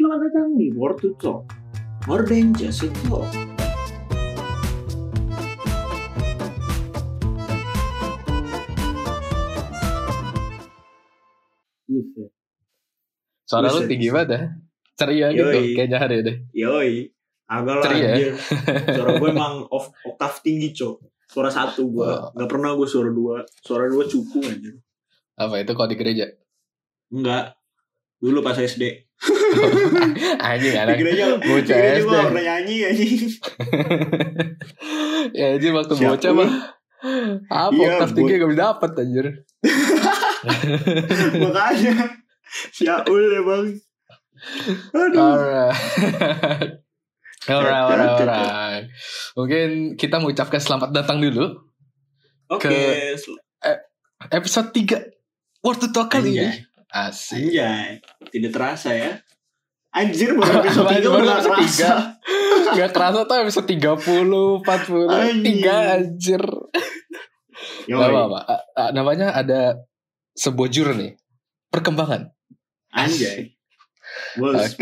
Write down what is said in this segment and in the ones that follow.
Selamat datang di More to Talk. More than just a talk. Suara lu tinggi banget ya. Ceria gitu Yoi. kayaknya hari ini. Yoi. Agak lah Ceria ya? anjir. Suara gue emang off, oktav tinggi, Cok. Suara satu gue. Oh. Gak pernah gue suara dua. Suara dua cukup anjir. Apa itu kalau di gereja? Enggak. Dulu pas SD. Anjing anak gereja, di bocah SD. gue gak pernah nyanyi anjing. ya anjing waktu Siap bocah mah. Apa Iya, oktav tinggi gak bisa dapet anjir. Makanya. Syaul emang. Aduh. Alright. Alright, alright, alright. Mungkin kita mengucapkan selamat datang dulu. Oke. Ke- Episode 3. Word to Talk kali ini. Anjay. Asik. Anjay. Tidak terasa ya. Anjir baru episode Baru 3 udah episode terasa. Gak kerasa tuh episode 30, 40, Anjing. 3 anjir. Yoi. Gak apa-apa. Namanya ada sebuah jur nih. Perkembangan. Anjay. Oke. bos.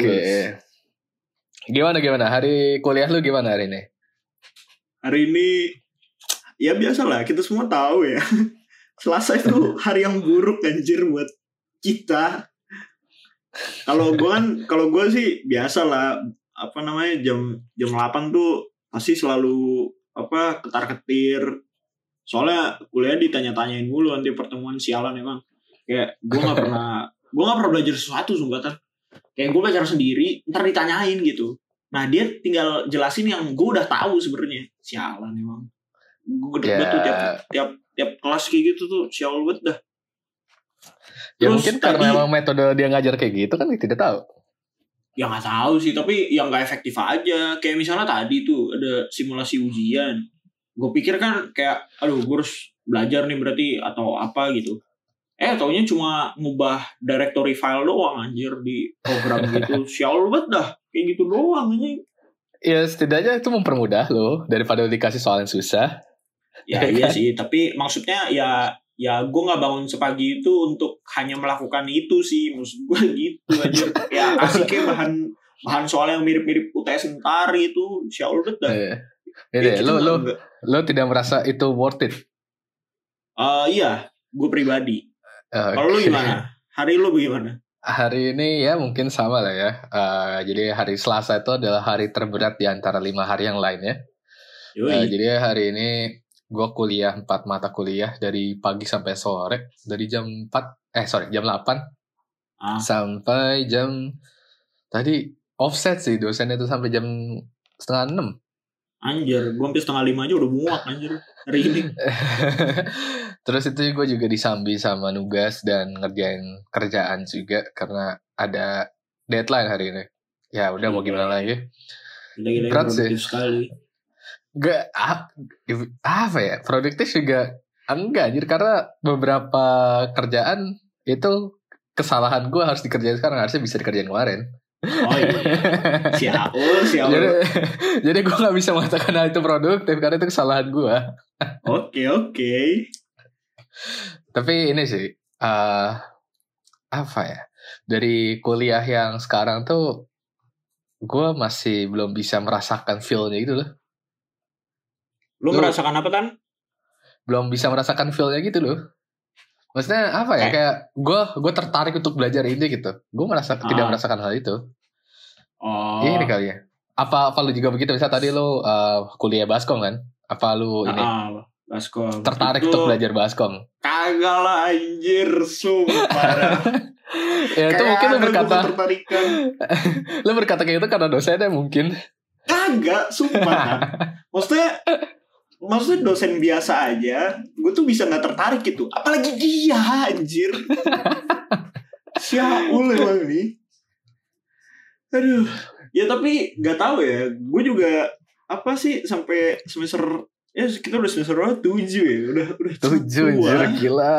Gimana gimana? Hari kuliah lu gimana hari ini? Hari ini ya biasa lah kita semua tahu ya. Selasa itu hari yang buruk anjir buat kita. Kalau gue kan kalau gue sih biasa lah apa namanya jam jam 8 tuh pasti selalu apa ketar ketir soalnya kuliah ditanya-tanyain mulu nanti pertemuan sialan emang. Kayak gue nggak pernah gue nggak pernah belajar sesuatu sumpah Tan. kayak gue belajar sendiri ntar ditanyain gitu. Nah dia tinggal jelasin yang gue udah tahu sebenarnya. Sialan emang. Gue gede Ya. banget tuh tiap tiap tiap kelas kayak gitu tuh sial banget dah Ya Terus mungkin tadi- karena emang metode dia ngajar kayak gitu kan tidak tahu. ya nggak tahu sih tapi yang nggak efektif aja. Kayak misalnya tadi tuh ada simulasi ujian. Gue pikir kan kayak aduh gue harus belajar nih berarti atau apa gitu. Eh taunya cuma ngubah directory file doang anjir di program gitu. Sial banget dah. Kayak gitu doang anjing. Ya setidaknya itu mempermudah lo daripada dikasih soal yang susah. ya Ya iya kan? sih. Tapi maksudnya ya ya gue nggak bangun sepagi itu untuk hanya melakukan itu sih maksud gue gitu anjir ya kasih kayak bahan bahan soal yang mirip-mirip UTS ntar itu sial banget dah Eh, Ya, Ini kita lo lo nggak- lo tidak merasa itu worth it. Eh, iya, gue pribadi. Eh, Kalau oke. gimana? Hari lu bagaimana? Hari ini ya mungkin sama lah ya. Eh, jadi hari Selasa itu adalah hari terberat di antara lima hari yang lainnya. Eh, jadi hari ini gue kuliah empat mata kuliah dari pagi sampai sore dari jam 4 eh sorry jam 8 Ah. sampai jam tadi offset sih dosennya itu sampai jam setengah enam Anjir, gue hampir setengah lima aja udah muak anjir hari ini. Terus itu gue juga disambi sama nugas dan ngerjain kerjaan juga karena ada deadline hari ini. Ya udah mau gimana lagi? Gila-gila Berat sih. sekali. Gak ah, apa ya? Produktif juga enggak anjir karena beberapa kerjaan itu kesalahan gue harus dikerjain sekarang harusnya bisa dikerjain kemarin. Oh iya. Siaul, siaul. jadi jadi gue nggak bisa mengatakan hal itu produktif karena itu kesalahan gue. Oke, oke. Tapi ini sih eh apa ya? Dari kuliah yang sekarang tuh gue masih belum bisa merasakan feel-nya gitu loh. Lu Lu- merasakan apa, Tan? Belum bisa merasakan feel-nya gitu loh. Maksudnya apa ya? Eh. Kayak gue gue tertarik untuk belajar ini gitu. Gue merasa tidak Ah. merasakan hal itu. Oh. Ini kali ya. Apa apa lu juga begitu? Misal tadi lu eh, kuliah baskom kan? Apa lu ini Ah, Baskom. tertarik Itu untuk belajar baskom? Kagak lah anjir, sumpah. ya itu mungkin lu berkata lu berkata kayak gitu karena dosennya mungkin. Kagak, sumpah. Maksudnya maksudnya dosen biasa aja, gue tuh bisa nggak tertarik gitu. Apalagi dia, anjir. Syaul emang nih. Aduh. Ya tapi nggak tahu ya. Gue juga apa sih sampai semester ya kita udah semester berapa? tujuh ya udah udah Tujuh tua. anjir gila.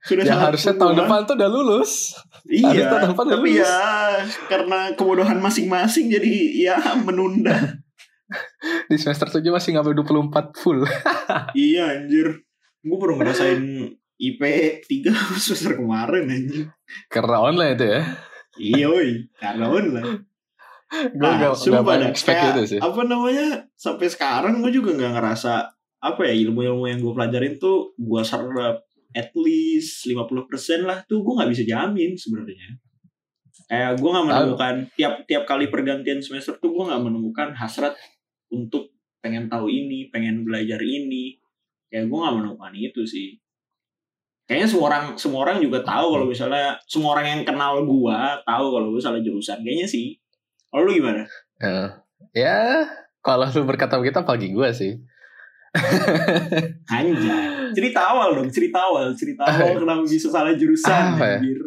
sudah Ya harusnya tua. tahun depan tuh udah lulus. iya harusnya tahun depan tapi lulus. ya karena kebodohan masing-masing jadi ya menunda Di semester 7 masih ngambil 24 full. iya anjir. Gue baru ngerasain IP 3 semester kemarin anjing. Karena online itu ya. Yoi, karena lah. gue Nah, gak, gak banyak expect kayak itu sih. apa namanya sampai sekarang gue juga nggak ngerasa apa ya ilmu-ilmu yang gue pelajarin tuh gue serap at least 50% lah tuh gue nggak bisa jamin sebenarnya. Kayak gue nggak menemukan tiap tiap kali pergantian semester tuh gue nggak menemukan hasrat untuk pengen tahu ini pengen belajar ini. Kayak gue nggak menemukan itu sih. Kayaknya semua orang semua orang juga tahu kalau misalnya semua orang yang kenal gue tahu kalau gue salah jurusan. Kayaknya sih. Kalau lu gimana? Eh, ya kalau lu berkata begitu pagi gue sih. Anjay. Cerita awal dong, cerita awal, cerita awal kenapa bisa salah jurusan Apa ya? anjir.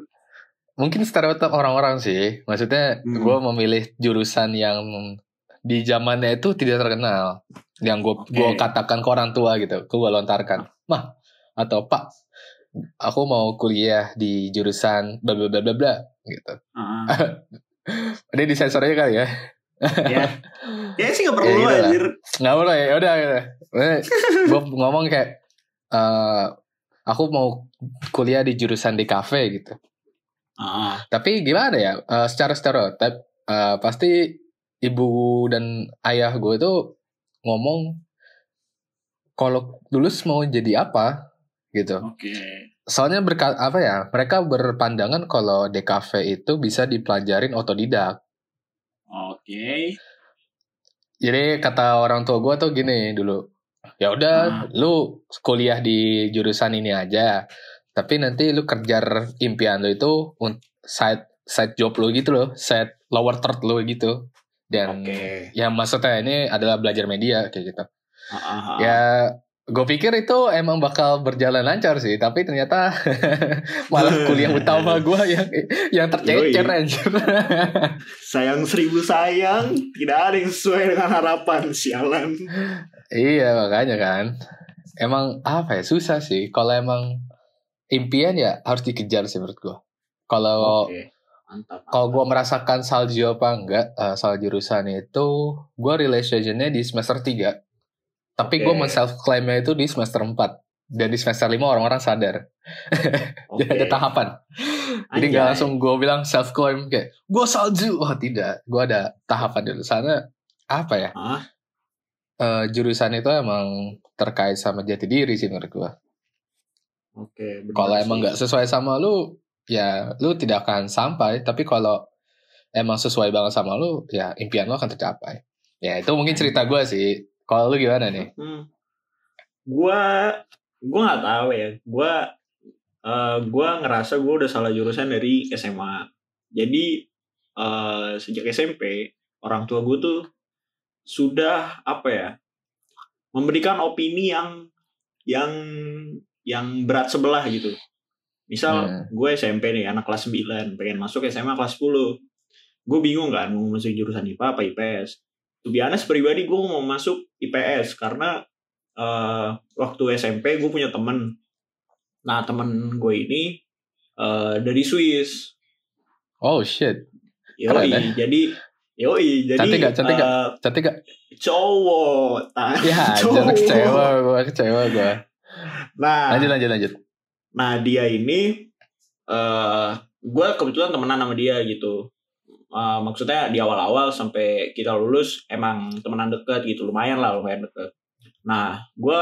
mungkin stereotip orang-orang sih. Maksudnya Hmm. gue memilih jurusan yang di zamannya itu tidak terkenal yang gue Oke. gua katakan ke orang tua gitu gue lontarkan mah atau pak aku mau kuliah di jurusan bla bla bla bla bla gitu Ah, ini di sensornya kali ya ya. Kayaknya sih gak perlu Ya, gitu lah. anjir. nggak boleh ya udah gue ngomong kayak eh aku mau kuliah di jurusan di kafe gitu Ah, Tapi gimana ya? eh, secara stereotip eh, pasti ibu dan ayah gue itu ngomong kalau lulus mau jadi apa gitu. oke. Soalnya berka apa ya? Mereka berpandangan kalau DKV itu bisa dipelajarin otodidak. Oke. Jadi kata orang tua gue tuh gini dulu. Ya udah, Ah. lu kuliah di jurusan ini aja. Tapi nanti lu kejar impian lu itu un- side side job lu gitu loh, side lower third lu gitu. Dan Oke. ya maksudnya ini adalah belajar media kayak gitu. Ah, ah, ah. Ya gue pikir itu emang bakal berjalan lancar sih, tapi ternyata malah kuliah utama gue yang yang tercecer anjir. Sayang seribu sayang, tidak ada yang sesuai dengan harapan, sialan. Iya makanya kan. Emang apa ya susah sih. Kalau emang impian ya harus dikejar sih menurut gua. Kalau Oke. Mantap. kalau gua merasakan salju apa enggak eh, soal jurusan itu, gua relationship-nya di semester 3. Tapi Oke. men self claimnya itu di semester 4. Dan di semester 5 orang-orang sadar. Oke. Jadi ada tahapan. Jadi nggak Anjay. langsung gue bilang self claim kayak gue salju. Wah tidak. Gue ada tahapan dulu. Sana apa ya? Ah, eh, jurusan itu emang terkait sama jati diri sih menurut gua. Oke. benar Kalau emang nggak sesuai sama lu, ya lu tidak akan sampai. Tapi kalau emang sesuai banget sama lu, ya impian lu akan tercapai. Ya itu mungkin cerita gua sih. Kalau lu gimana nih? Hmm. Gua gua nggak tahu ya. Gua eh gua ngerasa gua udah salah jurusan dari SMA. Jadi eh sejak SMP orang tua gue tuh sudah apa ya memberikan opini yang yang yang berat sebelah gitu. Misal Hmm. gue SMP nih anak kelas 9 pengen masuk SMA kelas 10. Gue bingung kan mau masuk jurusan IPA apa IPS. To be honest, pribadi gue mau masuk IPS karena eh waktu SMP gue punya temen. Nah temen gue ini eh dari Swiss. Oh shit. Yoi, Keren, ya? jadi yoi, jadi Cantik gak? Cantik gak? eh, Cantik gak? cowok. Nah, Ya, jangan kecewa gua, kecewa gua. Nah, Lanjut lanjut lanjut. Nah dia ini eh gue kebetulan temenan sama dia gitu. Eh, maksudnya di awal-awal sampai kita lulus emang temenan deket gitu lumayan lah lumayan deket. Nah gue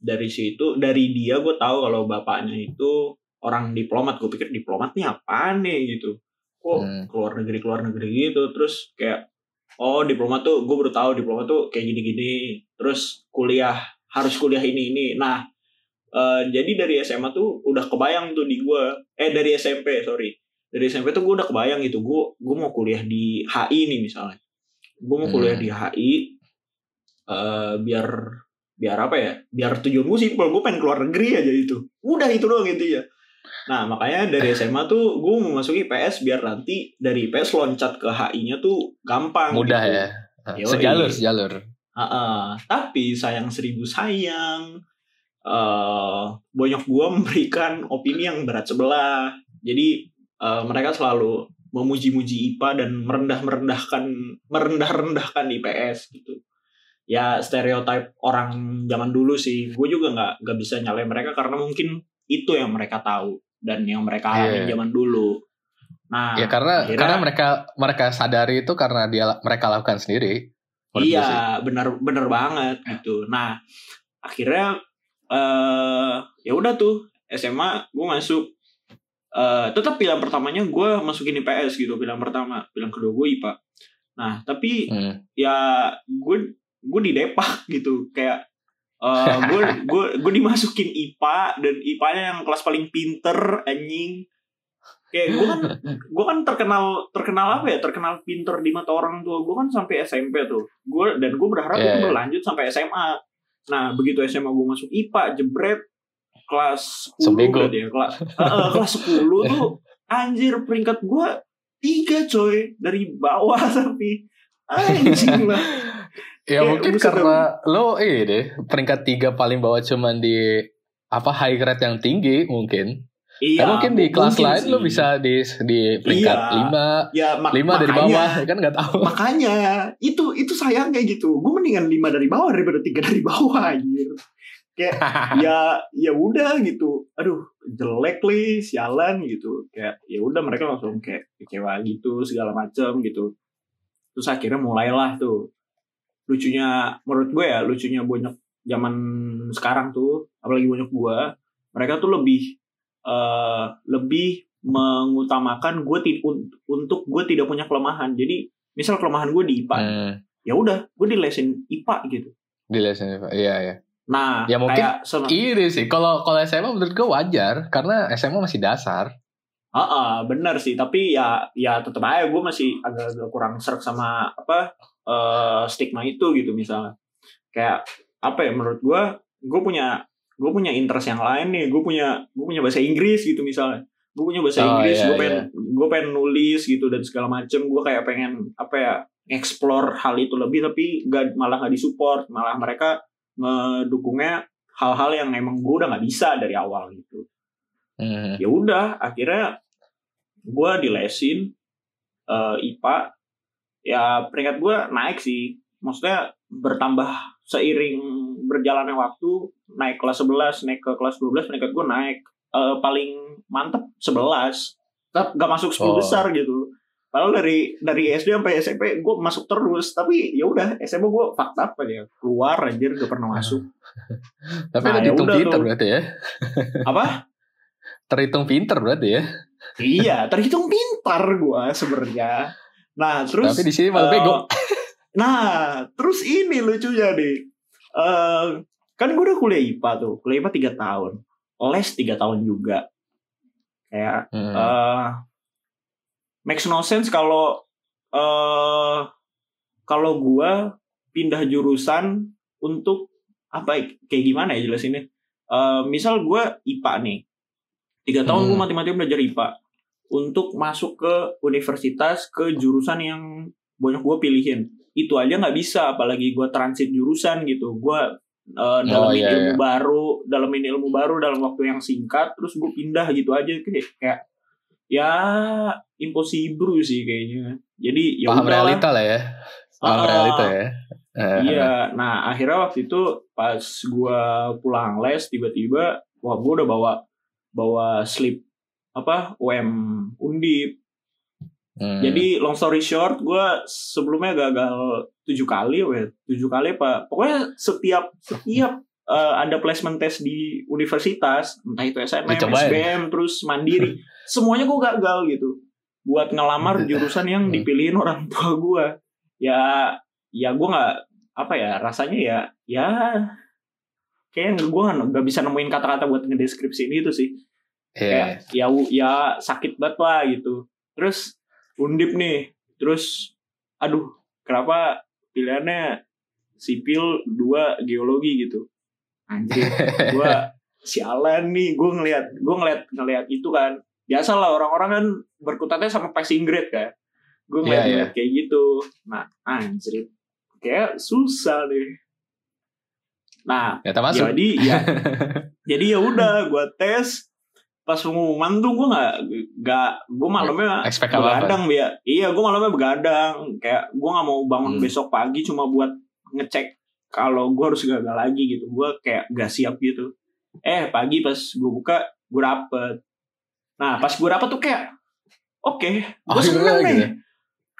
dari situ dari dia gue tahu kalau bapaknya itu orang diplomat. Gue pikir diplomat nih apaan nih gitu. Kok Hmm. keluar negeri keluar negeri gitu. Terus kayak oh diplomat tuh gue baru tahu diplomat tuh kayak gini-gini. Terus kuliah harus kuliah ini ini. Nah Eh, jadi dari SMA tuh udah kebayang tuh di gua eh dari SMP sorry dari SMP tuh gue udah kebayang gitu gue gue mau kuliah di HI nih misalnya gue mau kuliah Hmm. di HI eh biar biar apa ya biar tujuan gue simpel gue pengen keluar negeri aja itu udah itu doang gitu ya nah makanya dari SMA tuh gue mau masuk IPS biar nanti dari IPS loncat ke HI-nya tuh gampang Mudah gitu. ya. Yoi. Sejalur sejalur. Ah, tapi sayang seribu sayang, eh banyak gua memberikan opini yang berat sebelah. Jadi eh, mereka selalu memuji-muji IPA dan merendah-merendahkan merendah-rendahkan IPS gitu. Ya stereotip orang zaman dulu sih. Gue juga nggak nggak bisa nyalain mereka karena mungkin itu yang mereka tahu dan yang mereka alami Iya. zaman dulu. Nah, ya karena akhirnya- karena mereka mereka sadari itu karena dia mereka lakukan sendiri. Gue iya, benar benar banget gitu. Nah, akhirnya eh ya udah tuh SMA gue masuk. Eh tetap pilihan pertamanya gue masukin IPS gitu pilihan pertama. Pilihan kedua gue IPA nah tapi Hmm. ya gue gue di Depak gitu. Kayak eh gue gue gue dimasukin IPA dan IPA-nya yang kelas paling pinter anjing. Kayak gue kan gue kan terkenal terkenal apa ya? Terkenal pinter di mata orang tua gue kan sampai SMP tuh. Gue dan gue berharap Iya, gue iya. berlanjut sampai SMA nah begitu SMA gue masuk IPA jebret kelas 10 Sebego. berarti ya kelas eh, eh, kelas 10 tuh anjir peringkat gue tiga coy dari bawah tapi anjing lah Ya Kayak mungkin karena lo ini deh peringkat tiga paling bawah cuman di apa high grade yang tinggi mungkin. Iya Ya, mungkin di kelas mungkin lain lo sih. bisa di di peringkat Iya. lima. Ya mak- lima dari makanya- bawah kan? Nggak tahu. makanya itu itu sayang kayak gitu. Gue mendingan lima dari bawah daripada tiga dari bawah anjir. Kayak ya ya udah gitu. Aduh jelek li sialan gitu. Kayak ya udah mereka langsung kayak kecewa gitu segala macem gitu. Terus akhirnya mulailah tuh. Lucunya menurut gue ya lucunya banyak zaman sekarang tuh apalagi banyak gue mereka tuh lebih eh lebih mengutamakan gue ti- un- untuk gue tidak punya kelemahan jadi misal kelemahan gue di IPA Hmm, ya udah gue dilesin IPA gitu di lesson Pak. Iya ya. nah Ya, mungkin kayak sama Ini sih kalau kalau SMA menurut gue wajar karena SMA masih dasar. Ah, ah, benar sih tapi ya ya tetap aja gue masih agak-agak kurang serak sama apa eh, stigma itu gitu misalnya kayak apa ya menurut gue gue punya gue punya interest yang lain nih gue punya gue punya bahasa Inggris gitu misalnya. Gue punya bahasa Oh, Inggris iya, gue pengen gue pengen nulis gitu dan segala macem. Gue kayak pengen apa ya explore hal itu lebih tapi gak, malah nggak disupport. Malah mereka ngedukungnya hal-hal yang emang gue udah nggak bisa dari awal gitu. Hmm. ya udah akhirnya gue dilesin eh, IPA ya peringkat gue naik sih. Maksudnya bertambah seiring berjalannya waktu naik kelas 11 naik ke kelas 12 peringkat gue naik Eh, paling mantep 11 Tetap gak masuk 10 Oh. besar gitu Padahal dari dari SD sampai SMP gue masuk terus tapi ya udah SMA gue fakta apa ya keluar anjir gak pernah masuk Tapi Nah, ya dihitung pinter tuh. berarti ya. apa Terhitung pinter berarti ya. iya terhitung pintar gue sebenarnya nah terus Tapi di sini malah Eh, bego. Nah, terus ini lucunya nih. Eh, kan gue udah kuliah IPA tuh. Kuliah IPA 3 tahun. Les 3 tahun juga. Kayak, Hmm. eh makes no sense kalau eh kalau gue pindah jurusan untuk apa ya, kayak gimana ya jelasinnya? Eh misal gue IPA nih. Tiga tahun gue Hmm. mati-matian belajar IPA. Untuk masuk ke universitas ke jurusan yang banyak gue pilihin itu aja nggak bisa apalagi gue transit jurusan gitu gue uh, dalamin iya, ilmu iya. baru dalamin ilmu baru dalam waktu yang singkat terus gue pindah gitu aja kayak kayak ya impossible sih kayaknya jadi ya Paham udahlah. realita lah ya. Paham Ah, realita ya. Eh, iya nah akhirnya waktu itu pas gue pulang les tiba-tiba wah gue udah bawa bawa slip apa UM Undip hmm. Jadi long story short, gue sebelumnya gagal tujuh kali, weh. tujuh kali pak. Pokoknya setiap setiap eh, ada placement test di universitas, entah itu SNM, Dicobain. SBM, terus mandiri, semuanya gue gagal gitu. Buat ngelamar jurusan yang Hmm. dipilihin orang tua gue. Ya, ya gue nggak apa ya rasanya ya, ya kayak gue nggak bisa nemuin kata-kata buat ngedeskripsiin itu sih Iya. kayak ya ya sakit banget lah gitu terus undip nih. Terus aduh kenapa pilihannya sipil dua geologi gitu? Anjir gua sialan nih gue ngeliat gue ngeliat ngeliat itu kan. Biasa lah orang-orang kan berkutatnya sama passing grade kan. Gue ngeliat, Iya, iya. ngeliat kayak gitu. Nah anjir kayak susah deh nah Ya, jadi ya jadi ya udah gue tes pas pengumuman tuh gue nggak nggak gue malamnya Expect begadang ya iya gue malamnya begadang. Kayak gue nggak mau bangun Hmm. besok pagi cuma buat ngecek kalau gue harus gagal lagi gitu. Gue kayak gak siap gitu. Eh pagi pas gue buka gue dapet. Nah pas gue dapet tuh kayak oke gue Akhirnya seneng nih. gitu.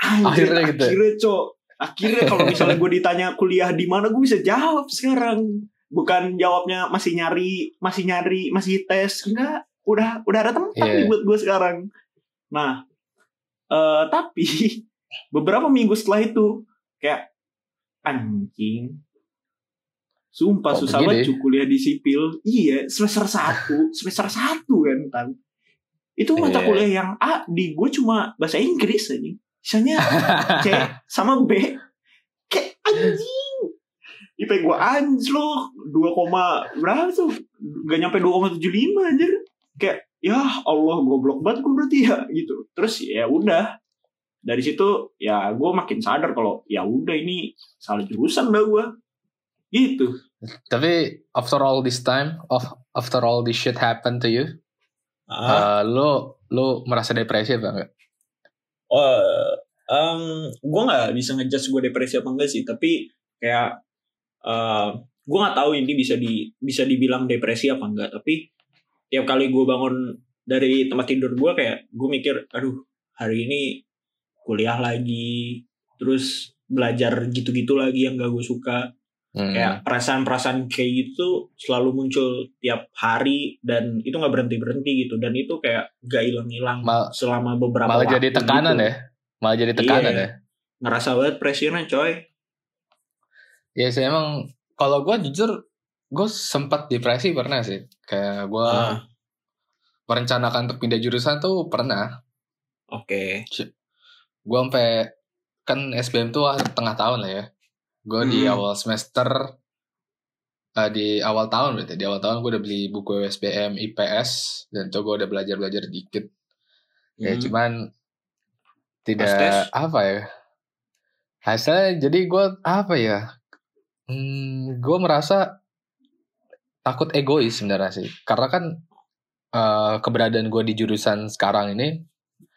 Anjir, Akhirnya gitu. akhirnya cok. Akhirnya kalau misalnya gue ditanya kuliah di mana gue bisa jawab sekarang. Bukan jawabnya masih nyari masih nyari masih tes. Enggak udah udah ada tempat Iya. nih buat gue sekarang. Nah eh tapi beberapa minggu setelah itu kayak anjing. Sumpah Kok susah banget kuliah di sipil. Iya semester satu semester satu kan kan. Itu mata Iya. kuliah yang A di gue cuma bahasa Inggris aja sisanya C sama B. Kayak anjing. IP gue anjlok 2, koma berapa tuh? Gak nyampe 2,75 anjir kayak ya Allah goblok banget gue berarti ya gitu terus ya udah dari situ ya gue makin sadar kalau ya udah ini salah jurusan dah gue gitu Tapi after all this time, of after all this shit happen to you, Ah. uh, lo lo merasa depresi apa enggak? Oh, um, gue nggak bisa ngejudge gue depresi apa enggak sih, tapi kayak uh, gue nggak tahu ini bisa di bisa dibilang depresi apa enggak, tapi tiap kali gue bangun dari tempat tidur gue kayak gue mikir, aduh hari ini kuliah lagi, terus belajar gitu-gitu lagi yang gak gue suka, Hmm. kayak perasaan-perasaan kayak gitu selalu muncul tiap hari dan itu nggak berhenti berhenti gitu, dan itu kayak gak hilang-hilang selama beberapa malah waktu jadi tekanan gitu ya. Malah jadi tekanan Iya. ya. ngerasa banget pressure-nya coy Ya sih emang kalau gue jujur gue sempat depresi pernah sih. Kayak gue Ah, merencanakan untuk pindah jurusan tuh pernah. oke Gue sampai kan SBM tuh tengah tahun lah ya. Gue di Hmm. awal semester eh, di awal tahun berarti di awal tahun gue udah beli buku SBM IPS dan tuh gue udah belajar belajar dikit. Ya Hmm. cuman Pas tidak tes? apa ya. Hasilnya jadi gue apa ya? Hmm, gue merasa takut egois sebenarnya sih. Karena kan eh, keberadaan gue di jurusan sekarang ini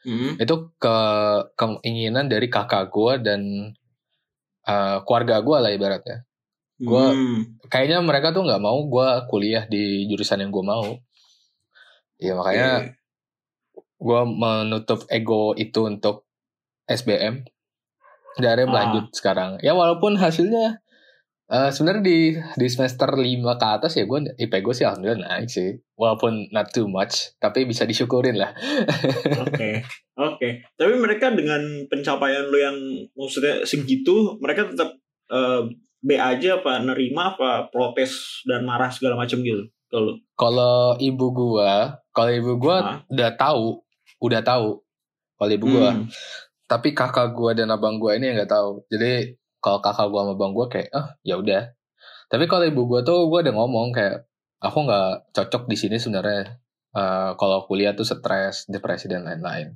Hmm. itu ke keinginan dari kakak gue dan eh, keluarga gue lah ibaratnya. Gua- Hmm. Kayaknya mereka tuh nggak mau gue kuliah di jurusan yang gue mau. Ya makanya gue menutup ego itu untuk SBM dari Ah. melanjut sekarang ya walaupun hasilnya eh, sebenarnya di di semester 5 ke atas ya gue IP gue sih alhamdulillah naik sih walaupun not too much tapi bisa disyukurin lah Oke, oke. Tapi mereka dengan pencapaian lo yang maksudnya segitu, mereka tetap eh, B aja apa nerima apa protes dan marah segala macam gitu. Kalau kalau ibu gue kalau ibu gue Ah. udah tahu udah tahu kalau ibu gue Hmm. tapi kakak gue dan abang gue ini yang nggak tahu jadi kalau kakak gue sama abang gue kayak ah ya udah tapi kalau ibu gue tuh gue udah ngomong kayak aku nggak cocok di sini sebenarnya Eh, kalau kuliah tuh stres depresi dan lain-lain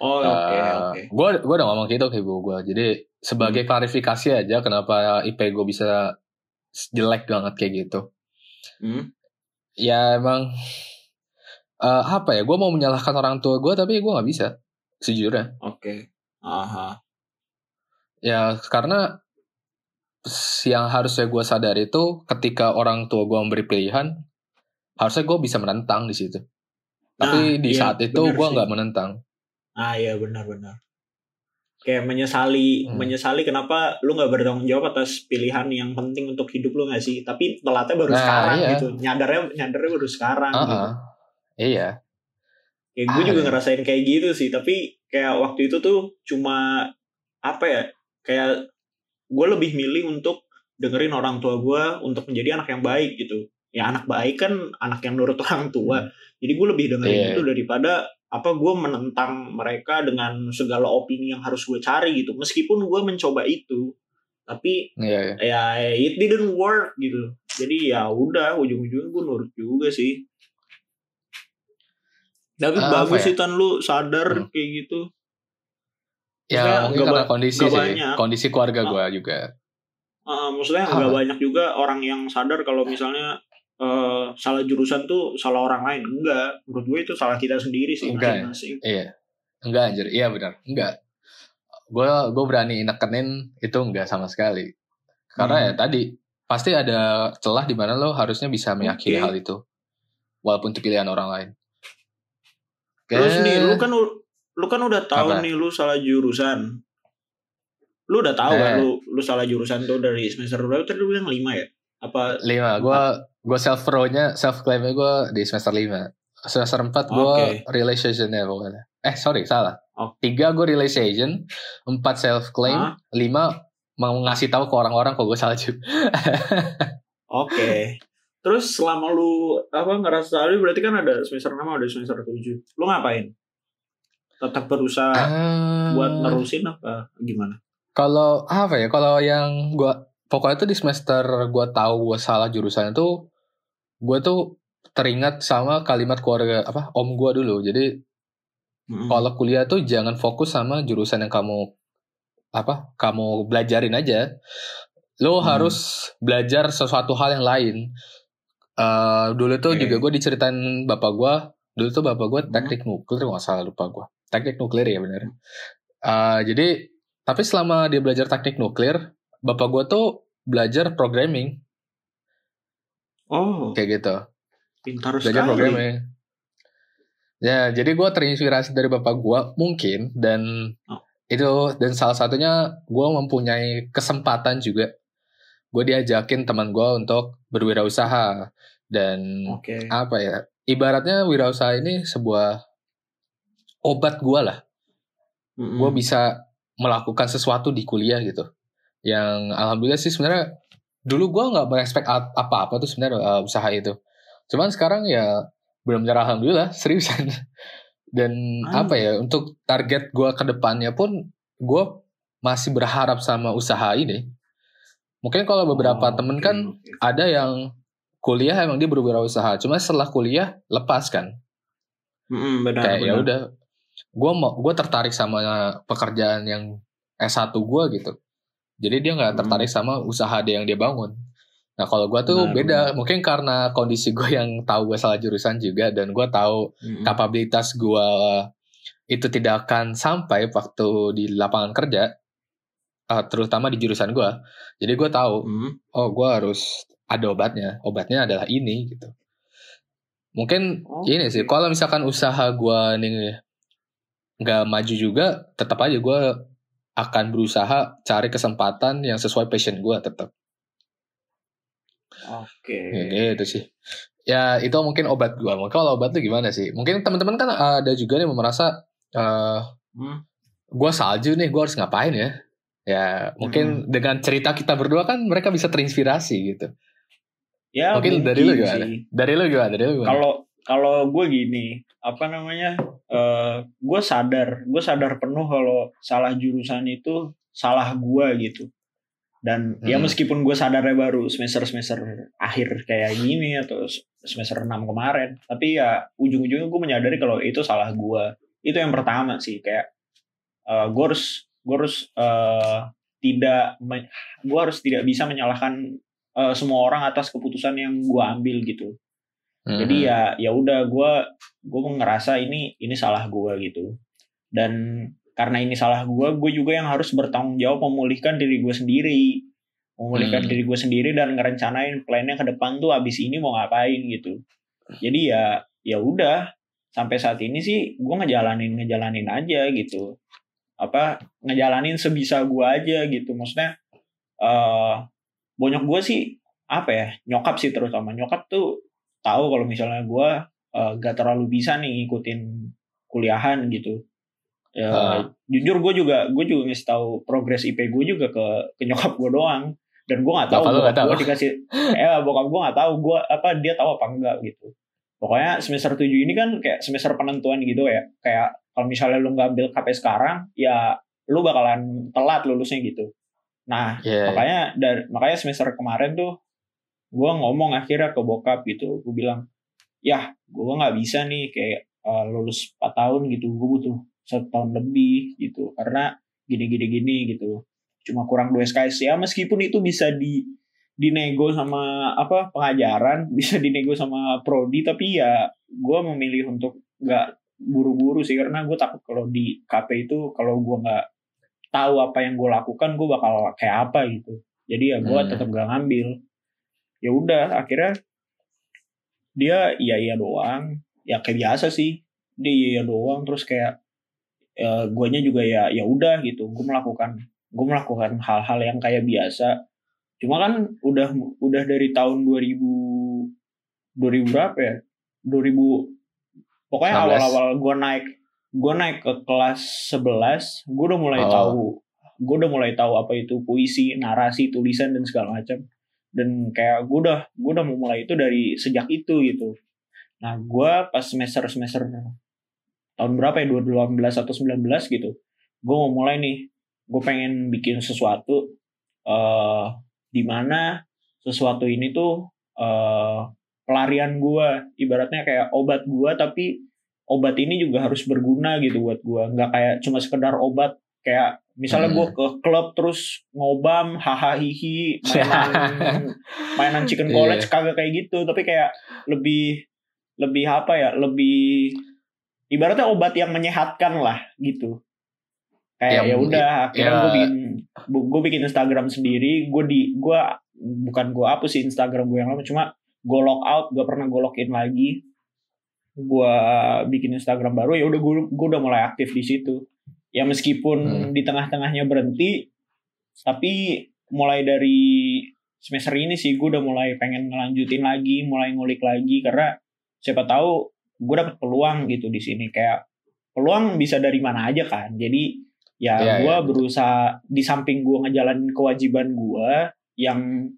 Oh, oke, oke. gue gue udah ngomong gitu ke ibu gue jadi sebagai klarifikasi aja kenapa IP gue bisa jelek banget kayak gitu Hmm. ya emang eh, apa ya gue mau menyalahkan orang tua gue tapi gue nggak bisa sejujurnya Oke. Aha. Ya karena yang harusnya gue sadar itu ketika orang tua gue memberi pilihan, harusnya gue bisa menentang di situ. Tapi Nah, di iya, saat itu gue nggak menentang. Ah iya benar-benar. Kayak menyesali, Hmm. menyesali kenapa lu nggak bertanggung jawab atas pilihan yang penting untuk hidup lu nggak sih? Tapi telatnya baru Nah, sekarang iya. gitu. Nyadarnya, nyadarnya baru sekarang. Ah, gitu. ah. Iya. Kayak gue Ah, juga iya. ngerasain kayak gitu sih. Tapi kayak waktu itu tuh cuma apa ya? Kayak gue lebih milih untuk dengerin orang tua gue untuk menjadi anak yang baik gitu. Ya anak baik kan anak yang nurut orang tua. Jadi gue lebih dengerin Hmm. Iya. itu daripada apa gue menentang mereka dengan segala opini yang harus gue cari gitu. Meskipun gue mencoba itu, tapi Iya. iya. ya it didn't work gitu. Jadi ya udah ujung-ujungnya gue nurut juga sih. Tapi Ah, bagus ya? sih tan lu sadar Hmm. kayak gitu. Ya mungkin karena kondisi sih, banyak. kondisi keluarga Ah. gue juga. Uh, maksudnya nggak banyak juga orang yang sadar kalau misalnya uh, salah jurusan tuh salah orang lain. Enggak, menurut gue itu salah kita sendiri sih Enggak ya? masing-masing. Iya. Enggak anjir. Iya benar. Enggak. Gue gue berani nekenin itu enggak sama sekali. Karena Hmm. ya tadi pasti ada celah di mana lo harusnya bisa meyakini Oke. hal itu. Walaupun itu pilihan orang lain. Terus nih, lu kan lu kan udah tahu Apa? nih lu salah jurusan. Lu udah tahu kan Eh. lu lu salah jurusan tuh dari semester berapa tadi lu bilang 5 ya? Apa lima gue gue self pro nya self claimnya gue di semester lima semester empat gue Oke. relationship-nya pokoknya eh sorry salah Oh. tiga gue relation empat self claim lima mau ngasih tahu ke orang-orang kalau gue salju Oke. Terus selama lu apa ngerasa salah berarti kan ada semester 6 ada semester 7. Lu ngapain? Tetap berusaha Ah. buat nerusin apa gimana? Kalau apa ya? Kalau yang gua pokoknya tuh di semester gua tahu gua salah jurusan itu gua tuh teringat sama kalimat keluarga apa om gua dulu. Jadi Mm-mm. kalau kuliah tuh jangan fokus sama jurusan yang kamu apa kamu belajarin aja. Lo Hmm. harus belajar sesuatu hal yang lain. Eh dulu tuh Oke. juga gue diceritain bapak gua dulu tuh bapak gua Hmm. teknik nuklir nggak salah lupa gua teknik nuklir ya benar. Eh, jadi tapi selama dia belajar teknik nuklir bapak gua tuh belajar programming Oh, kayak gitu pintar belajar sekali. programming. Ya, jadi gue terinspirasi dari bapak gue mungkin dan Oh. itu dan salah satunya gue mempunyai kesempatan juga. Gue diajakin teman gue untuk berwirausaha dan Oke. apa ya? Ibaratnya wirausaha ini sebuah obat gue lah. Mm-mm. Gue bisa melakukan sesuatu di kuliah gitu. Yang alhamdulillah sih sebenarnya dulu gue nggak berespek apa-apa tuh sebenarnya uh, usaha itu. Cuman sekarang ya benar-benar alhamdulillah seriusan. Dan Ah. apa ya untuk target gue ke depannya pun gue masih berharap sama usaha ini. Mungkin kalau beberapa Oh, temen oke, kan ada yang kuliah emang dia berwirausaha, cuma setelah kuliah lepas kan Mm-mm, benar, kayak ya benar. udah gue mau gue tertarik sama pekerjaan yang S1 gue gitu jadi dia nggak Hmm. tertarik sama usaha dia yang dia bangun nah kalau gue tuh Benar, beda benar. mungkin karena kondisi gue yang tahu gue salah jurusan juga dan gue tahu Mm-mm. kapabilitas gue itu tidak akan sampai waktu di lapangan kerja eh, terutama di jurusan gue jadi gue tahu Mm. oh gue harus ada obatnya obatnya adalah ini gitu mungkin Oke. ini sih kalau misalkan usaha gue nih nggak maju juga tetap aja gue akan berusaha cari kesempatan yang sesuai passion gue tetap. Oke. ya, gitu sih. Ya itu mungkin obat gue mungkin kalau obat tuh gimana sih? Mungkin teman-teman kan ada juga nih merasa eh Hmm. gue salju nih gue harus ngapain ya? Ya mungkin dengan cerita kita berdua kan mereka bisa terinspirasi gitu. Ya, mungkin dari lu gimana? sih. dari lu gimana? Dari lu gimana? Kalau kalau gue gini, apa namanya? eh gue sadar, gue sadar penuh kalau salah jurusan itu salah gue gitu. Dan ya Hmm. meskipun gue sadarnya baru semester semester akhir kayak gini atau semester 6 kemarin, tapi ya ujung-ujungnya gue menyadari kalau itu salah gue. Itu yang pertama sih kayak eh gue harus gue harus eh, tidak gue harus tidak bisa menyalahkan eh, semua orang atas keputusan yang gue ambil gitu jadi Mhm. ya ya udah gue gue ngerasa ini ini salah gue gitu. Dan karena ini salah gue gue juga yang harus bertanggung jawab memulihkan diri gue sendiri. Memulihkan Hmm. diri gue sendiri dan ngerencanain plannya ke depan tuh abis ini mau ngapain gitu. Jadi ya ya udah sampai saat ini sih gue ngejalanin ngejalanin aja gitu. Apa ngejalanin sebisa gue aja gitu. Maksudnya eh bonyok gue sih apa ya nyokap sih terutama. Nyokap tuh tahu kalau misalnya gue eh, gak terlalu bisa nih ngikutin kuliahan gitu. Ya, Ah. jujur gue juga gue juga ngasih tahu progres IP gue juga ke ke nyokap gue doang. Dan gue nggak tahu bokap gue dikasih eh bokap gue nggak tahu gue apa dia tahu apa enggak gitu. Pokoknya semester 7 ini kan kayak semester penentuan gitu ya. Kayak kalau misalnya lu nggak ambil KP sekarang ya lu bakalan telat lulusnya gitu. Nah Iya, makanya dari makanya semester kemarin tuh gue ngomong akhirnya ke bokap gitu gue bilang ya gue nggak bisa nih kayak eh, lulus 4 tahun gitu gue butuh satu tahun lebih gitu karena gini gini gini gitu. Cuma kurang dua SKS ya meskipun itu bisa di dinego sama apa pengajaran bisa dinego sama prodi tapi ya gue memilih untuk nggak buru-buru sih karena gue takut kalau di KP itu kalau gue nggak tahu apa yang gue lakukan gue bakal kayak apa gitu. Jadi ya gue Hmm. tetap gak ngambil ya udah akhirnya dia iya iya doang. Ya kayak biasa sih dia iya iya doang. Terus kayak uh, guanya juga ya ya udah gitu. Gue melakukan gue melakukan hal-hal yang kayak biasa. Cuma kan udah udah dari tahun 2000 2000 berapa ya? 2000 pokoknya awal-awal gue naik gue naik ke kelas 11 gue udah mulai oh. tahu gue udah mulai tahu apa itu puisi narasi tulisan dan segala macam dan kayak gue udah gue udah mulai itu dari sejak itu gitu. Nah gue pas semester semester tahun berapa ya? 2018 atau 19 gitu gue mau mulai nih. Gue pengen bikin sesuatu uh, di mana sesuatu ini tuh uh, pelarian gue ibaratnya kayak obat gue tapi obat ini juga harus berguna gitu buat gue nggak kayak cuma sekedar obat kayak misalnya hmm. gue ke klub terus ngobam hahaha hihi mainan mainan chicken iya. college yeah. kagak kayak gitu tapi kayak lebih lebih apa ya lebih ibaratnya obat yang menyehatkan lah gitu kayak ya udah akhirnya ya. gue bikin gue bikin Instagram sendiri gue di gue bukan gue hapus sih Instagram gue yang lama cuma gue log out gak pernah gue login lagi gue bikin Instagram baru ya udah gue gue udah mulai aktif di situ ya meskipun hmm. di tengah-tengahnya berhenti tapi mulai dari semester ini sih gue udah mulai pengen ngelanjutin lagi mulai ngulik lagi karena siapa tahu gue dapet peluang gitu di sini kayak peluang bisa dari mana aja kan jadi ya yeah, gue yeah. berusaha di samping gue ngejalanin kewajiban gue yang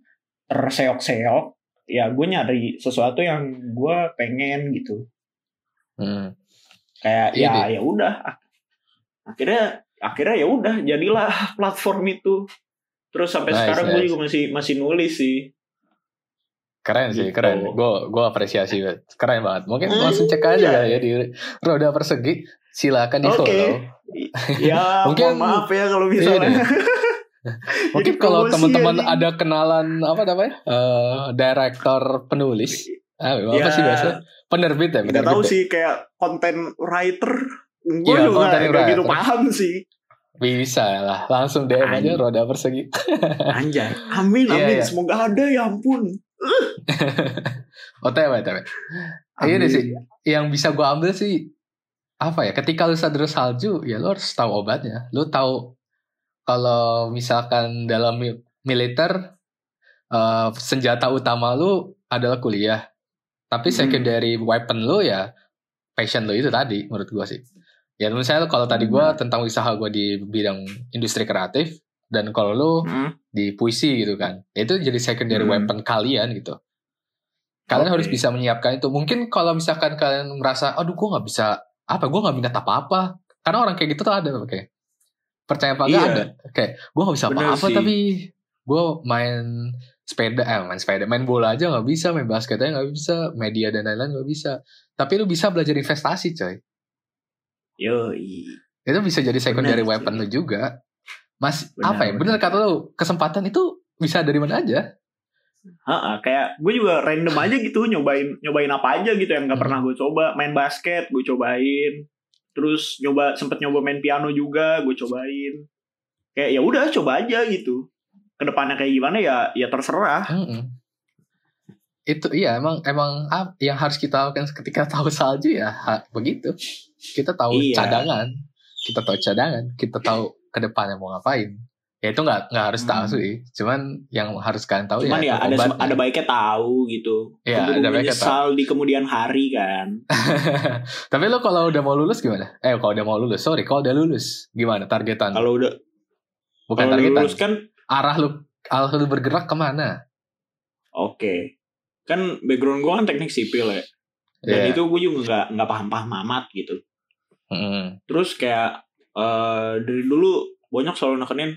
terseok-seok ya gue nyari sesuatu yang gue pengen gitu hmm. kayak ya ya udah akhirnya akhirnya ya udah jadilah platform itu. Terus sampai nice, sekarang nice. gue juga masih masih nulis sih. Keren sih gitu. keren. Gue gue apresiasi keren banget. Mungkin hmm, langsung cek aja iya. ya di roda persegi. Silakan di follow. Okay. ya mungkin maaf ya kalau misalnya iya mungkin kalau teman-teman ada kenalan apa namanya uh, director penulis. Ah, apa ya, sih biasa? Penerbit ya penerbit tahu ya? sih kayak content writer Gue ya, juga gak gitu paham sih. Bisa lah, langsung DM aja roda persegi. Anjay, amin iya, amin, yeah, semoga ada ya ampun. OTW, OTW. Iya deh sih, yang bisa gue ambil sih apa ya? Ketika lu sadar salju, ya lu harus tahu obatnya. Lu tahu kalau misalkan dalam militer uh, senjata utama lu adalah kuliah, tapi hmm. secondary weapon lu ya passion lu itu tadi menurut gue sih. Ya misalnya kalau tadi gue hmm. tentang usaha gue di bidang industri kreatif dan kalau lu hmm. di puisi gitu kan, itu jadi secondary hmm. weapon kalian gitu. Kalian okay. harus bisa menyiapkan itu. Mungkin kalau misalkan kalian merasa, aduh gue nggak bisa apa, gue nggak minat apa-apa. Karena orang kayak gitu tuh ada, oke. Okay. Percaya apa iya. ada. Oke, gue nggak bisa apa-apa tapi gue main sepeda, eh main sepeda, main bola aja nggak bisa, main basket aja nggak bisa, media dan lain-lain nggak bisa. Tapi lu bisa belajar investasi, coy. Yo, itu bisa jadi secondary bener, weapon lu juga. Mas, bener, apa ya? Bener, bener kata lu, kesempatan itu bisa dari mana aja. Ha, kayak gue juga random aja gitu nyobain nyobain apa aja gitu yang gak hmm. pernah gue coba main basket gue cobain terus nyoba sempet nyoba main piano juga gue cobain kayak ya udah coba aja gitu ke depannya kayak gimana ya ya terserah hmm. itu iya emang emang yang harus kita lakukan ketika tahu salju ya begitu kita tahu iya. cadangan. Kita tahu cadangan. Kita tahu ke depannya mau ngapain. Ya itu nggak nggak harus tahu hmm. sih. Cuman yang harus kalian tahu cuman ya, ya ada obatnya. ada baiknya tahu gitu. Ya ada baiknya tahu. di kemudian hari kan. Tapi lo kalau udah mau lulus gimana? Eh kalau udah mau lulus sorry kalau udah lulus gimana targetan? Kalau udah bukan kalau targetan. lulus kan arah lu arah lu bergerak ke mana? Oke. Okay. kan background gue kan teknik sipil ya. Dan yeah. itu gue juga nggak nggak paham paham amat gitu Hmm. Terus kayak uh, dari dulu banyak selalu nekenin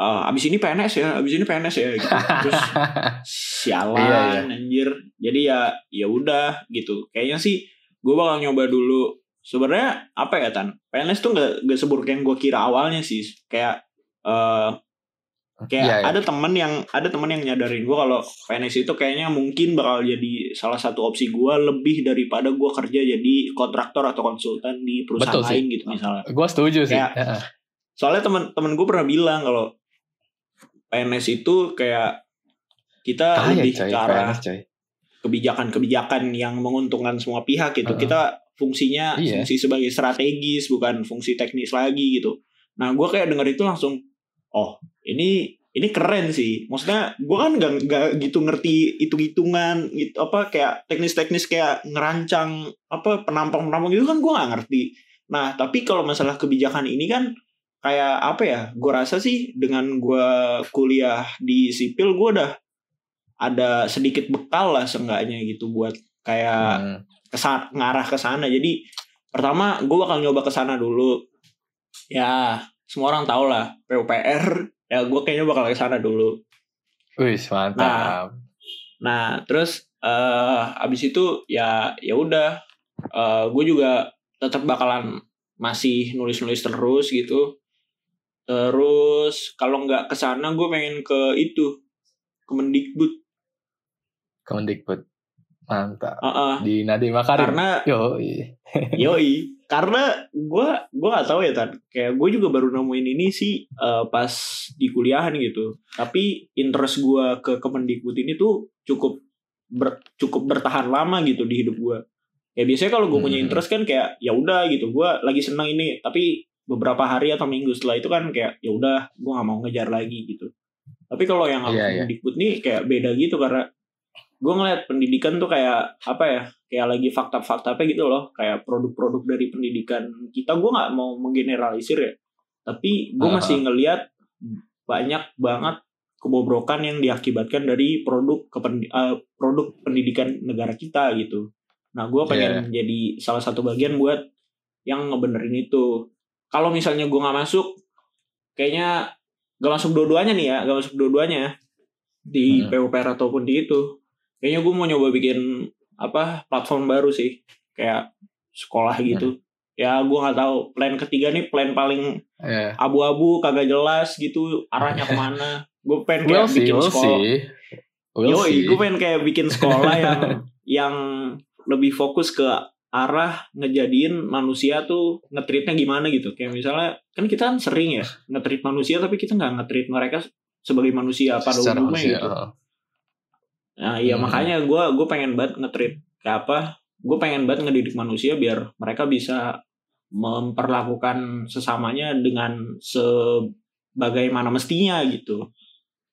uh, abis ini PNS ya, abis ini PNS ya gitu. Terus sialan iya, iya. anjir. Jadi ya ya udah gitu. Kayaknya sih gue bakal nyoba dulu. Sebenarnya apa ya Tan? PNS tuh gak, gak seburuk yang gue kira awalnya sih. Kayak uh, kayak yeah, yeah. ada temen yang ada temen yang nyadarin gue kalau PNS itu kayaknya mungkin bakal jadi salah satu opsi gue lebih daripada gue kerja jadi kontraktor atau konsultan di perusahaan Betul lain sih. gitu misalnya gue setuju sih kayak, soalnya temen-temen gue pernah bilang kalau PNS itu kayak kita Kaya, lebih coy, ke arah kebijakan-kebijakan yang menguntungkan semua pihak gitu uh -huh. kita fungsinya Iya. fungsi sebagai strategis bukan fungsi teknis lagi gitu nah gue kayak denger itu langsung oh ini ini keren sih. Maksudnya gue kan gak, gak gitu ngerti hitung hitungan gitu apa kayak teknis teknis kayak ngerancang apa penampang penampang gitu kan gue gak ngerti. Nah tapi kalau masalah kebijakan ini kan kayak apa ya gue rasa sih dengan gue kuliah di sipil gue udah ada sedikit bekal lah seenggaknya gitu buat kayak Hmm. kesan ngarah ke sana. Jadi pertama gue bakal nyoba ke sana dulu. Ya semua orang tahu lah PUPR ya gue kayaknya bakal ke sana dulu Wih, mantap. nah terus eh abis itu ya ya udah eh gue juga tetap bakalan masih nulis-nulis terus gitu terus kalau nggak ke sana gue pengen ke itu ke Mendikbud Kemendikbud. Mantap. Heeh. Di Nadiem Makarim. karena Yo, Yoi, karena gue gue nggak tahu ya tan, kayak gue juga baru nemuin ini sih eh, pas di kuliahan gitu. Tapi interest gue ke Kemendikbud ini tuh cukup ber- cukup bertahan lama gitu di hidup gue. Ya biasanya kalau gue punya Hmm. interest kan kayak ya udah gitu, gue lagi seneng ini. Tapi beberapa hari atau minggu setelah itu kan kayak ya udah gue nggak mau ngejar lagi gitu. Tapi kalau yang Iya, iya. Kemendikbud nih kayak beda gitu karena gue ngeliat pendidikan tuh kayak apa ya kayak lagi fakta-faktanya gitu loh. Kayak produk-produk dari pendidikan kita gue nggak mau menggeneralisir ya. Tapi gue Aha. masih ngelihat banyak banget kebobrokan yang diakibatkan dari produk kepen, eh, produk pendidikan negara kita gitu. Nah gue pengen jadi salah satu bagian buat yang ngebenerin itu. Kalau misalnya gue nggak masuk kayaknya gak masuk dua-duanya nih ya gak masuk dua-duanya di Hmm. PUPR ataupun di itu kayaknya gue mau nyoba bikin apa platform baru sih. Kayak sekolah gitu. Ya gue nggak tahu. Plan ketiga nih plan paling ya. abu-abu kagak jelas gitu. Arahnya ke mana. Gue pengen kayak We'll see, bikin we'll sekolah. see. We'll Yoi, see. gue pengen kayak bikin sekolah yang yang lebih fokus ke arah ngejadiin manusia tuh ngetritnya gimana gitu. Kayak misalnya kan kita kan sering ya ngetrit manusia tapi kita nggak ngetrit mereka sebagai manusia pada Secara umumnya manusia, gitu. Nah, iya Hmm. makanya gue gue pengen banget nge-treat kayak apa? Gue pengen banget ngedidik manusia biar mereka bisa memperlakukan sesamanya dengan sebagaimana mestinya gitu.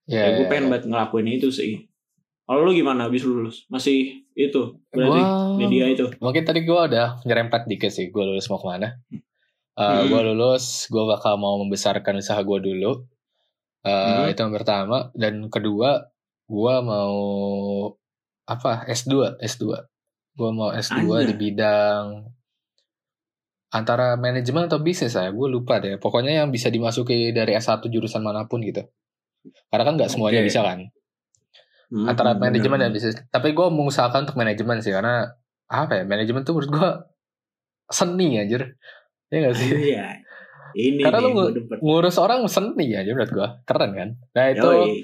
Ya, Ya, gue ya, pengen ya. banget ngelakuin itu sih. Kalau lu gimana habis lulus? Masih itu berarti Gua- media itu. Mungkin tadi gue udah nyerempet dikit sih, gue lulus mau ke mana. Uh, Hmm. Gue lulus, gue bakal mau membesarkan usaha gue dulu. Uh, Hmm. Itu yang pertama. Dan kedua, gue mau apa? S2, S2. Gue mau S2 Anjay. di bidang antara manajemen atau bisnis ya. Gue lupa deh. Pokoknya yang bisa dimasuki dari S1 jurusan mana pun gitu. Karena kan nggak semuanya Oke. bisa kan Hmm, antara bener. manajemen dan bisnis. Tapi gue mengusahakan untuk manajemen sih karena apa ya manajemen tuh menurut gue seni anjir. Ya gak sih? Iya. Ini Karena nih, lu. Ngurus orang seni aja menurut gue keren kan. Nah itu Yoi.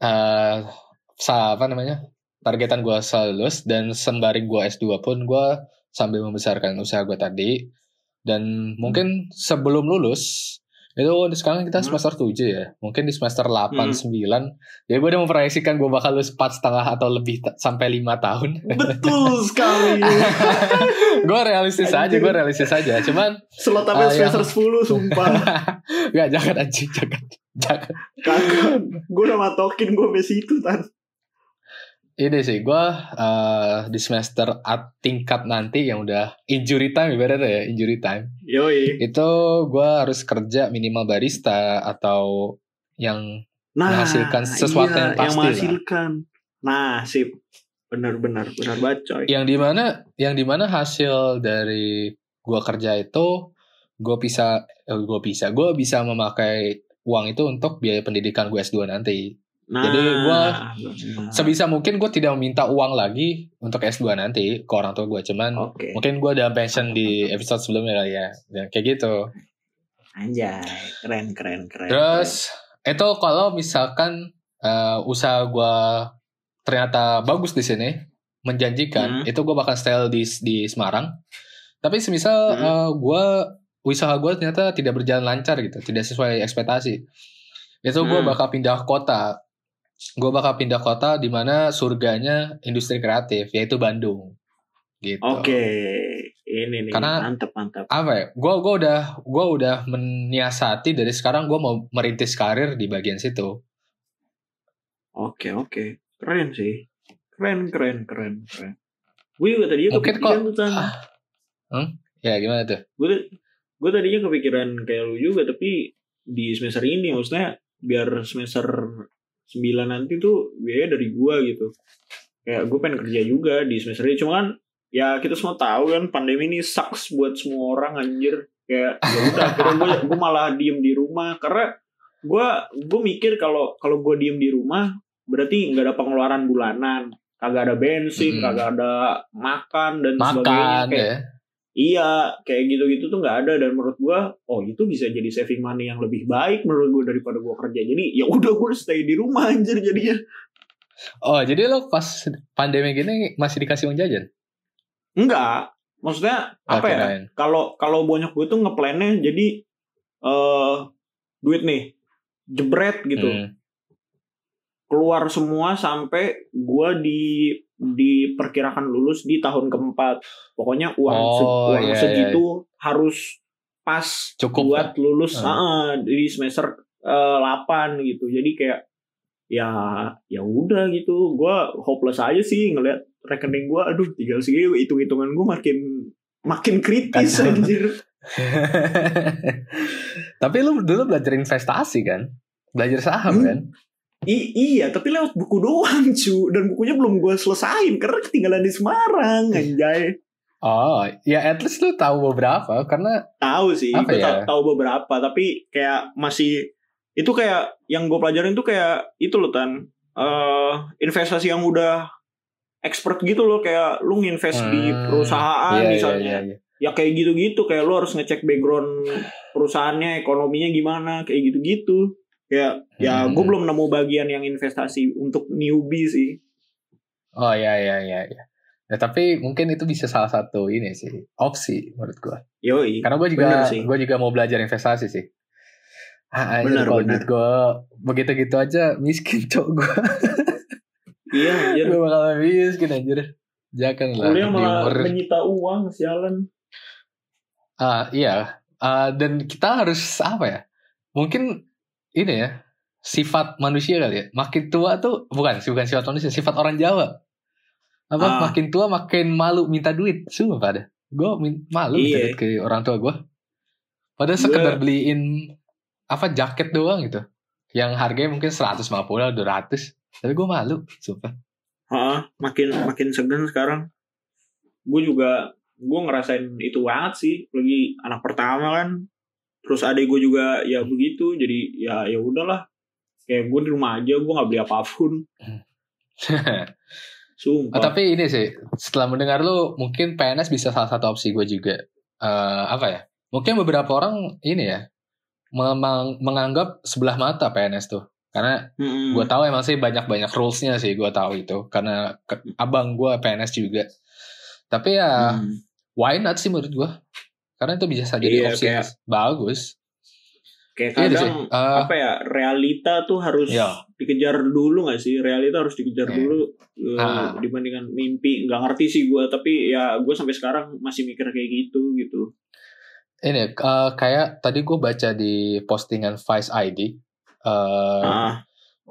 Sa apa namanya targetan gue selalu lulus dan sembari gue S2 pun gue sambil membesarkan usaha gue tadi. Dan mungkin sebelum lulus itu sekarang kita Hmm. semester 7 ya mungkin di semester 8 Hmm. 9 ya gue udah memproyeksikan gue bakal lulus 4 setengah atau lebih sampai 5 tahun Betul sekali. gue realistis aja gue realistis aja cuman Slot sampai Ah, yang- semester 10 sumpah. nggak jangan anjing jangan jangan. Gue udah matokin gue sampai situ tan. Ini sih gue eh, di semester at tingkat nanti yang udah injury time ibaratnya ya injury time Yoi. itu gue harus kerja minimal barista atau yang Nah, Menghasilkan sesuatu yang pasti lah. menghasilkan. Nah, sip. Benar-benar, benar banget coy. yang di mana yang di mana hasil dari gue kerja itu gue bisa gue bisa gue bisa memakai uang itu untuk biaya pendidikan gue S2 nanti Nah, Jadi gua benar. sebisa mungkin gue tidak meminta uang lagi untuk S2 nanti ke orang tua gue cuman Oke. mungkin gue udah mention di episode sebelumnya kali ya Dan kayak gitu Anjay, keren keren keren. terus itu kalau misalkan eh, usaha gue ternyata bagus di sini menjanjikan Hmm. itu gue bakal style di di Semarang tapi semisal Hmm. eh, gue usaha gue ternyata tidak berjalan lancar gitu tidak sesuai ekspektasi itu gue Hmm. bakal pindah kota gue bakal pindah kota di mana surganya industri kreatif yaitu Bandung gitu Oke. Ini nih, Karena- mantep mantep. apa ya gue gua udah gua udah menyiasati dari sekarang gue mau merintis karir di bagian situ Oke oke, keren sih, keren keren keren keren. Gue juga tadinya Mungkin kepikiran kok- tuh Tan. ah, hmm? ya gimana tuh Gue gue tadinya kepikiran kayak lu juga tapi di semester ini maksudnya biar semester 9 nanti tuh biaya dari gua gitu. Kayak gue pengen kerja juga di semester ini cuman kan ya kita semua tahu kan pandemi ini sucks buat semua orang anjir. Kayak ya udah akhirnya gue gue malah diem di rumah karena gue gue mikir kalau kalau gue diem di rumah berarti nggak ada pengeluaran bulanan kagak ada bensin Mm-mm. kagak ada makan dan sebagainya makan kayak ya Iya, kayak gitu-gitu tuh nggak ada dan menurut gua, oh itu bisa jadi saving money yang lebih baik menurut gua daripada gua kerja. Jadi ya udah gua stay di rumah anjir jadinya. oh jadi lo pas pandemi gini masih dikasih uang jajan Enggak, maksudnya apa Oke, ya? Kalau kalau banyak gue tuh ngeplannya jadi eh duit nih jebret gitu Hmm. Keluar semua sampai gua di diperkirakan lulus di tahun keempat. Pokoknya uang se- Oh, uang iya, segitu harus pas Cukup buat lulus Hmm. ah, di semester eh, 8 gitu. Jadi kayak ya ya udah gitu. Gua hopeless aja sih ngeliat rekening gua aduh tinggal segini hitung-hitungan gua makin makin kritis Kacau. anjir. Tapi lu dulu belajar investasi kan? Belajar saham Hmm. kan? I- iya, tapi lewat buku doang, cu. Dan bukunya belum gue selesain karena ketinggalan di Semarang, anjay. Oh, ya at least lu tahu beberapa karena Tahu sih, Apa gue ya? tahu beberapa, tapi kayak masih itu kayak yang gue pelajarin tuh kayak itu loh tan, eh investasi yang udah expert gitu loh, kayak lu nginvest di Hmm, perusahaan iya, iya, misalnya, iya, iya. ya kayak gitu-gitu, kayak lu harus ngecek background perusahaannya, ekonominya gimana, kayak gitu-gitu. Ya Hmm. gue belum nemu bagian yang investasi untuk newbie sih. Oh ya ya ya ya. Ya tapi mungkin itu bisa salah satu ini sih opsi menurut gua. Yoi. Karena gue juga gue juga mau belajar investasi sih. Ah, anjir, Bener, kalau bener. gue begitu gitu aja miskin cok gue. Iya, anjir. gue bakal miskin anjir. Jangan lah Kuliah malah menyita uang, sialan. Ah iya. Ah, dan kita harus apa ya? Mungkin ini ya sifat manusia kali ya. Makin tua tuh bukan bukan sifat manusia, sifat orang Jawa. Apa Ah. makin tua makin malu minta duit. Sumpah dah. Gue malu minta Iya. duit ke orang tua gue. Padahal Gua- sekedar beliin apa jaket doang gitu. Yang harganya mungkin 150 200. Tapi gue malu, sumpah. Heeh, makin makin segan sekarang. Gue juga gue ngerasain itu banget sih, lagi anak pertama kan. Terus adik gue juga ya begitu, jadi ya ya udahlah. Kayak gue di rumah aja, gue nggak beli apa pun. Sumpah. Ah, tapi ini sih, setelah mendengar lu, mungkin PNS bisa salah satu opsi gue juga. Eh apa ya? Mungkin beberapa orang ini ya, memang menganggap sebelah mata PNS tuh. Karena Mm-mm. gue tahu emang sih banyak-banyak rulesnya sih, gue tahu itu. Karena ke- abang gue PNS juga. Tapi ya, Hmm. why not sih menurut gue? Karena itu bisa jadi Iya, opsi yang kayak- bagus. Kayak Iya kadang sih. Eh, apa ya realita tuh harus Iya. dikejar dulu gak sih realita harus dikejar Iya. dulu eh, Ah. dibandingkan mimpi nggak ngerti sih gue tapi ya gue sampai sekarang masih mikir kayak gitu gitu ini eh, kayak tadi gue baca di postingan Vice ID. eh ah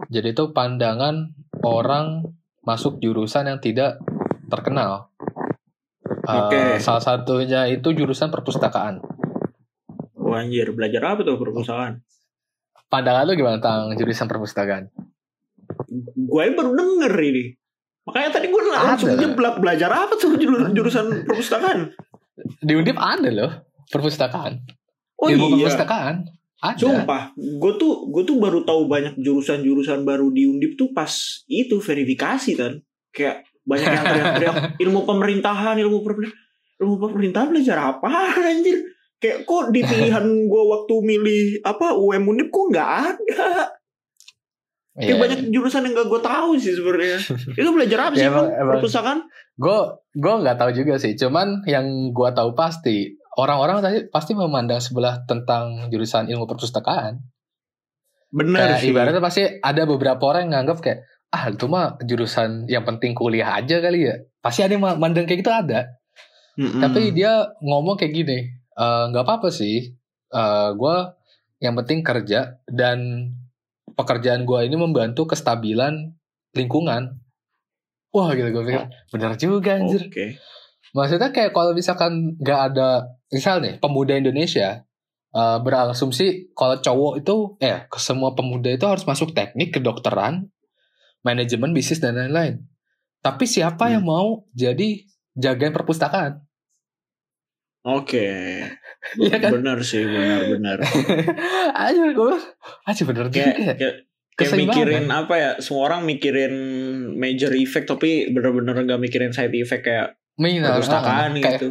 Jadi itu pandangan orang masuk jurusan yang tidak terkenal. Eh, Oke. salah satunya itu jurusan perpustakaan. oh, anjir belajar apa tuh perpustakaan Pandangan lu gimana tentang jurusan perpustakaan? gue baru denger ini makanya tadi gue langsung Ada. jeblak belajar apa tuh juru- jurusan perpustakaan Di Undip ada loh perpustakaan. oh Ilmu iya perpustakaan ada. Sumpah, gue tuh gue tuh baru tahu banyak jurusan-jurusan baru di Undip tuh pas itu verifikasi kan. Kayak banyak yang teriak-teriak ilmu pemerintahan, ilmu pemerintahan, ilmu pemerintahan belajar apa anjir? Kayak kok di pilihan gue waktu milih apa UM Undip kok nggak ada. Kayak Iya. banyak jurusan yang gak gue tahu sih sebenarnya. Itu belajar apa sih Ya, emang- emang. perpustakaan? Gue gue nggak tahu juga sih. Cuman yang gue tahu pasti orang-orang tadi pasti memandang sebelah tentang jurusan ilmu perpustakaan. Kayak sih. ibaratnya pasti ada beberapa orang yang nganggap kayak ah itu mah jurusan yang penting kuliah aja kali ya. Pasti ada yang ma- mandang kayak gitu ada. Mm-mm. Tapi dia ngomong kayak gini, "Eh, nggak apa-apa sih. Eh gue yang penting kerja dan pekerjaan gue ini membantu kestabilan lingkungan. Wah gitu gue pikir bener juga anjir. Oke. Maksudnya kayak kalau misalkan nggak ada misal nih pemuda Indonesia eh, berasumsi kalau cowok itu eh ke semua pemuda itu harus masuk teknik kedokteran, manajemen bisnis dan lain-lain. Tapi siapa Hmm. yang mau jadi jagain perpustakaan? Oke. Iya kan? Benar sih, benar-benar. aja gue aja juga. kayak ya. kayak, kayak mikirin apa ya semua orang mikirin major effect tapi bener-bener gak mikirin side effect kayak Minor, perpustakaan ah, kayak, gitu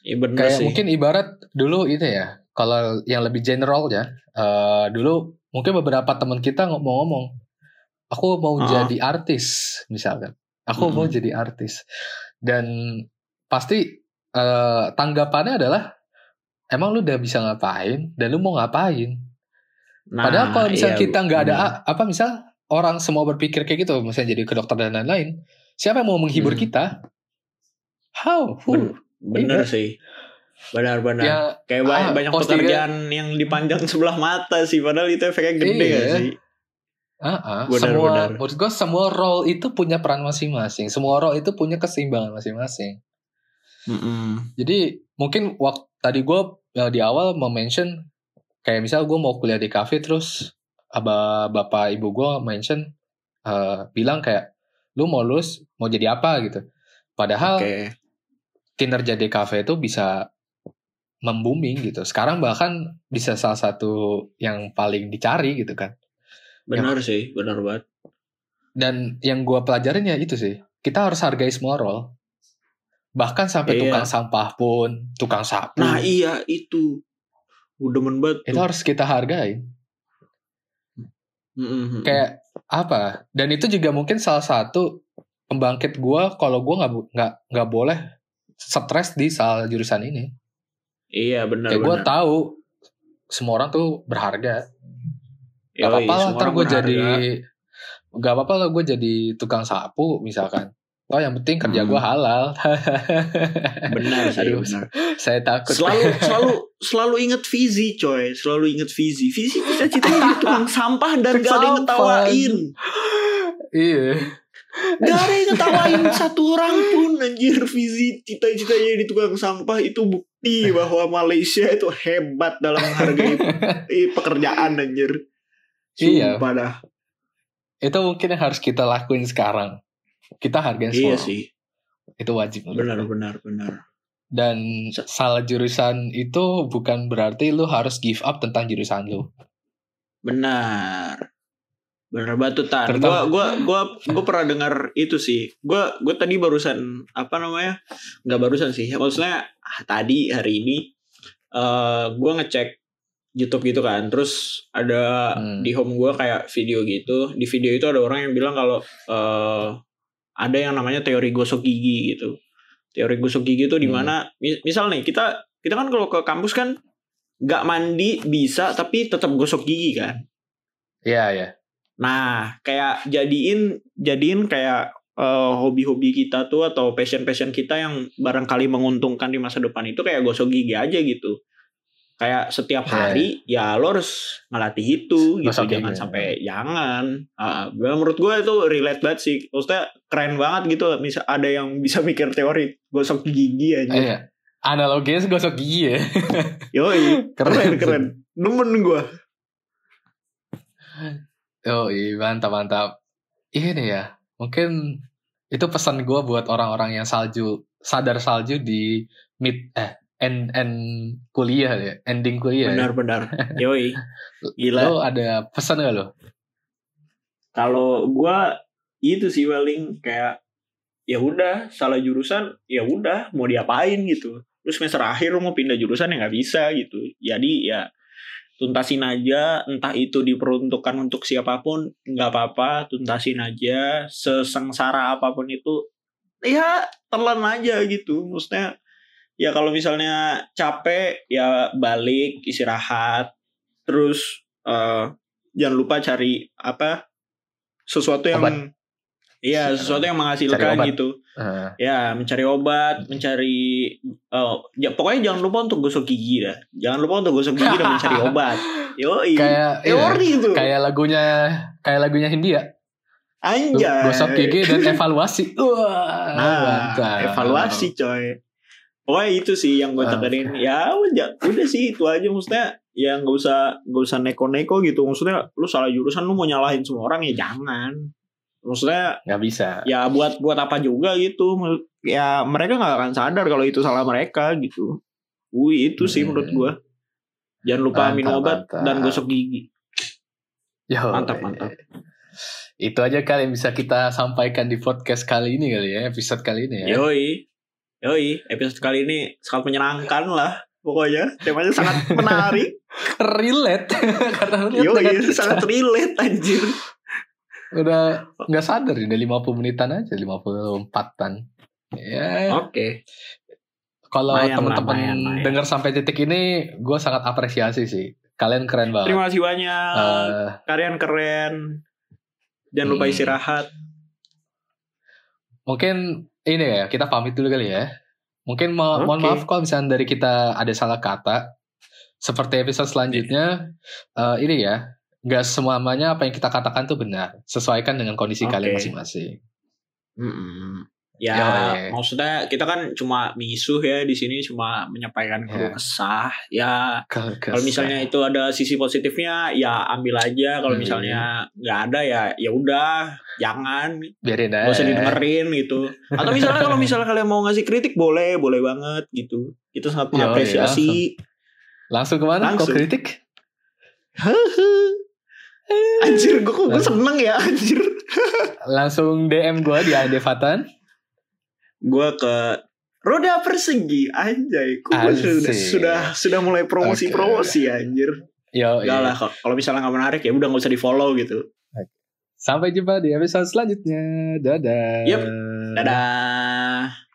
Iya kayak sih mungkin ibarat dulu itu ya kalau yang lebih general ya eh, dulu mungkin beberapa teman kita ngomong-ngomong aku mau Ah. jadi artis misalkan aku mau Mm-mm. jadi artis dan pasti eh, tanggapannya adalah emang lu udah bisa ngapain dan lu mau ngapain nah, padahal kalau misalnya iya, kita nggak ada bener. a- apa misal orang semua berpikir kayak gitu misalnya jadi ke dokter dan lain-lain siapa yang mau menghibur Hmm. kita how who Ben- bener Iya. sih benar-benar ya kayak banyak, ah, banyak pekerjaan yang dipandang sebelah mata sih padahal itu efeknya gede Iya. gak sih Ah, ah. Benar, semua benar. menurut gue semua role itu punya peran masing-masing. Semua role itu punya keseimbangan masing-masing. Mm-mm. Jadi mungkin waktu tadi gue di awal mau mention kayak misal gue mau kuliah di cafe terus aba bapak ibu gue mention eh, bilang kayak lu mau lulus mau jadi apa gitu. Padahal oke kinerja di cafe itu bisa membuming gitu. Sekarang bahkan bisa salah satu yang paling dicari gitu kan. Benar sih benar banget. Dan yang gue pelajarin ya itu sih kita harus hargai semua role. Bahkan sampai Iya. tukang sampah pun tukang sapu. Nah iya itu. Udah demen banget itu tuh. harus kita hargai. Mm-mm. kayak apa? Dan itu juga mungkin salah satu pembangkit gue kalau gue nggak nggak nggak boleh stres di salah jurusan ini. Iya benar kayak gue tahu semua orang tuh berharga gak apa-apa lah ntar gue jadi gak apa-apa lah gue jadi tukang sapu misalkan. Oh yang penting kerja Hmm. gue halal. benar sih Aduh, benar. Saya takut. selalu selalu selalu inget visi coy. Selalu inget visi visi cita-citanya jadi tukang sampah dan gak ada yang ngetawain. Iya. gak ada yang ngetawain satu orang pun anjir. Visi cita-citanya jadi tukang sampah itu bukti bahwa Malaysia itu hebat dalam menghargai pekerjaan anjir Iya. Sumpah dah Itu mungkin yang harus kita lakuin sekarang. Kita hargain iya semua. orang. sih Itu wajib. benar gue. benar benar Dan salah jurusan itu bukan berarti lu harus give up tentang jurusan lu. benar benar batu tan gua gua gua gua pernah dengar itu sih gua gua tadi barusan apa namanya nggak barusan sih maksudnya ah, tadi hari ini eh gua ngecek YouTube gitu kan terus ada Hmm. di home gua kayak video gitu di video itu ada orang yang bilang kalau eh ada yang namanya teori gosok gigi gitu teori gosok gigi itu di Hmm. mana mi- misal nih kita kita kan kalau ke kampus kan nggak mandi bisa tapi tetap gosok gigi kan Iya, iya. Nah, kayak jadiin jadiin kayak eh, hobi-hobi kita tuh atau passion-passion kita yang barangkali menguntungkan di masa depan itu kayak gosok gigi aja gitu. Kayak setiap Iya. hari ya lo harus ngelatih itu gitu. Gigi. jangan sampai jangan. Ah, menurut gue itu relate banget sih. Maksudnya keren banget gitu. Misal ada yang bisa mikir teori gosok gigi aja. Iya. Analoginya gosok gigi ya. Yoi, keren keren. Demen gue. Iya mantap mantap. Ini ya mungkin itu pesan gue buat orang-orang yang salju sadar salju di mid eh end end kuliah ya ending kuliah. ya. Benar-benar. Yoi. Gila. Lo ada pesan gak lo? kalau gua itu sih paling kayak ya udah salah jurusan ya udah mau diapain gitu terus semester akhir mau pindah jurusan ya nggak bisa gitu jadi ya tuntasin aja entah itu diperuntukkan untuk siapa pun nggak apa-apa tuntasin aja sesengsara apa pun itu ya telan aja gitu maksudnya ya kalau misalnya capek ya balik istirahat terus eh, jangan lupa cari apa sesuatu yang Obat. Iya, sesuatu yang menghasilkan gitu. Eh, Ya, mencari obat, mencari oh, ya pokoknya jangan lupa untuk gosok gigi dah. Jangan lupa untuk gosok gigi dan mencari obat. Yoi. kayak iya, teori itu. kayak lagunya kayak lagunya Hindia Anjay. gosok gigi dan evaluasi wah Nah, mantap. evaluasi coy. Pokoknya itu sih yang gue Ah. tekenin. Ya udah, udah sih itu aja maksudnya. Ya nggak usah nggak usah neko-neko gitu. Maksudnya lu salah jurusan lu mau nyalahin semua orang ya jangan. Maksudnya nggak bisa ya buat buat apa juga gitu. Ya mereka nggak akan sadar kalau itu salah mereka gitu. Wih itu sih Hmm. menurut gue. Jangan lupa Mantap, minum obat mantap. dan gosok gigi. Yo, Mantap, mantap. itu aja kali yang bisa kita sampaikan di podcast kali ini kali ya episode kali ini ya Yoi. Yoi, episode kali ini sangat menyenangkan lah. Pokoknya temanya sangat menarik. relate karena relate Yoi, kita. sangat relate anjir. udah nggak sadar ini udah 50 menitan aja 54-an ya Oke. kalau Lumayan lah, teman-teman dengar sampai titik ini gue sangat apresiasi sih kalian keren banget Terima kasih banyak. Eh, Kalian keren. Jangan lupa Hmm. istirahat. mungkin ini ya kita pamit dulu kali ya mungkin mo- mohon Oke. maaf kalau misalnya dari kita ada salah kata seperti episode selanjutnya eh, ini ya nggak semuanya apa yang kita katakan tuh benar sesuaikan dengan kondisi Oke. kalian masing-masing Mm-mm. Ya, Yoi. maksudnya kita kan cuma misuh ya di sini cuma menyampaikan keluh Ya. kesah. Ya, Kalau misalnya itu ada sisi positifnya ya ambil aja. Kalau Hmm. misalnya nggak ada ya ya udah jangan biarin aja usah didengerin gitu. Atau misalnya kalau misalnya kalian mau ngasih kritik boleh, boleh banget gitu. Kita sangat mengapresiasi. langsung ke mana kok Langsung. kritik Anjir, gue kok gue seneng ya anjir. langsung DM gue di AND Fatan Gue ke Roda Persegi anjay. Kok gue sudah, sudah sudah mulai promosi-promosi anjir. Yo, Enggak lah kalau- misalnya nggak menarik ya udah nggak usah di-follow gitu. Sampai jumpa di episode selanjutnya. Dadah. Yep. Dadah.